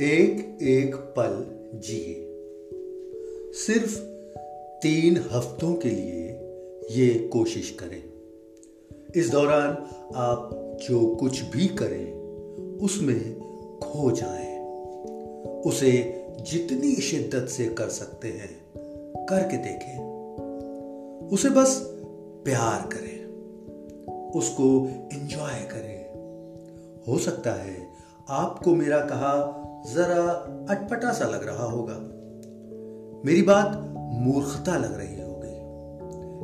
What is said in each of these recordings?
एक एक पल जिए। सिर्फ़ तीन हफ्तों के लिए ये कोशिश करें। इस दौरान आप जो कुछ भी करें उसमें खो जाएँ, उसे जितनी शिद्दत से कर सकते हैं करके देखें। उसे बस प्यार करें। उसको एंजॉय करें। हो सकता है आपको मेरा कहा जरा अटपटा सा लग रहा होगा। मेरी बात मूर्खता लग रही होगी।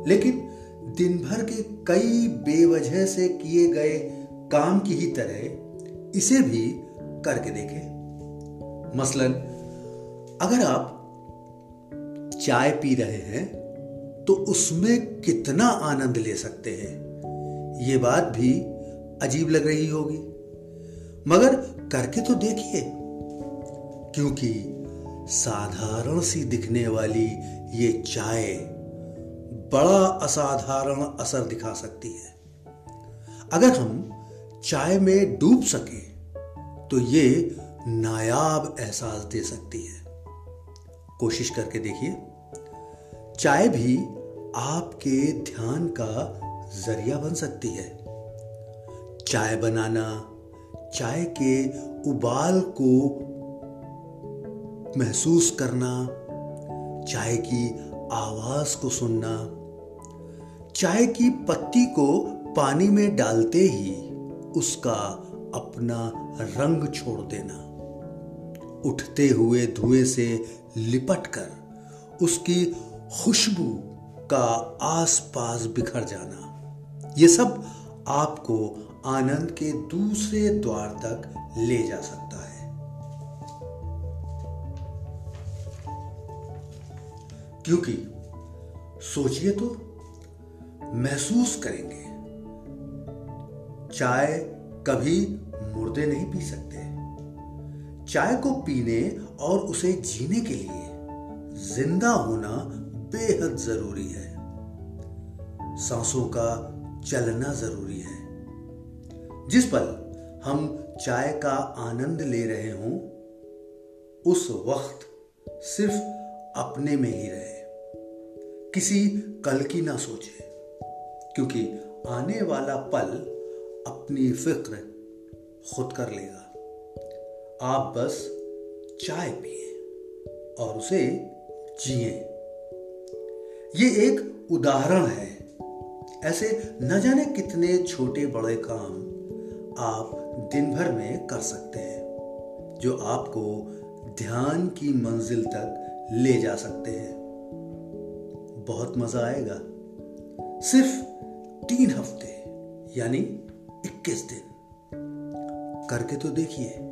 लेकिन दिन भर के कई बेवजह से किए गए काम की ही तरह इसे भी करके देखें। मसलन, अगर आप चाय पी रहे हैं तो उसमें कितना आनंद ले सकते हैं? यह बात भी अजीब लग रही होगी। मगर करके तो देखिए। क्योंकि साधारण सी दिखने वाली ये चाय बड़ा असाधारण असर दिखा सकती है। अगर हम चाय में डूब सके तो ये नायाब एहसास दे सकती है। कोशिश करके देखिए। चाय भी आपके ध्यान का ज़रिया बन सकती है। चाय बनाना, चाय के उबाल को महसूस करना, चाय की आवाज़ को सुनना, चाय की पत्ती को पानी में डालते ही उसका अपना रंग छोड़ देना। उठते हुए धुएँ से लिपट कर उसकी खुशबू का आसपास बिखर जाना। ये सब आपको आनंद के दूसरे द्वार तक ले जा सकता क्योंकि सोचिए तो महसूस करेंगे। चाय कभी मुर्दे नहीं पी सकते। चाय को पीने और उसे जीने के लिए ज़िंदा होना बेहद ज़रूरी है। सांसों का चलना ज़रूरी है। जिस पल हम चाय का आनंद ले रहे हों, उस वक्त सिर्फ़ अपने में ही रहे। किसी कल की ना सोचे, क्योंकि आने वाला पल अपनी फ़िक्र खुद कर लेगा। आप बस चाय पिए और उसे जिए। ये एक उदाहरण है। ऐसे न जाने कितने छोटे बड़े काम आप दिन भर में कर सकते हैं, जो आपको ध्यान की मंजिल तक ले जा सकते हैं। बहुत मज़ा आएगा। सिर्फ़ तीन हफ़्ते, यानी 21 दिन। करके तो देखिए।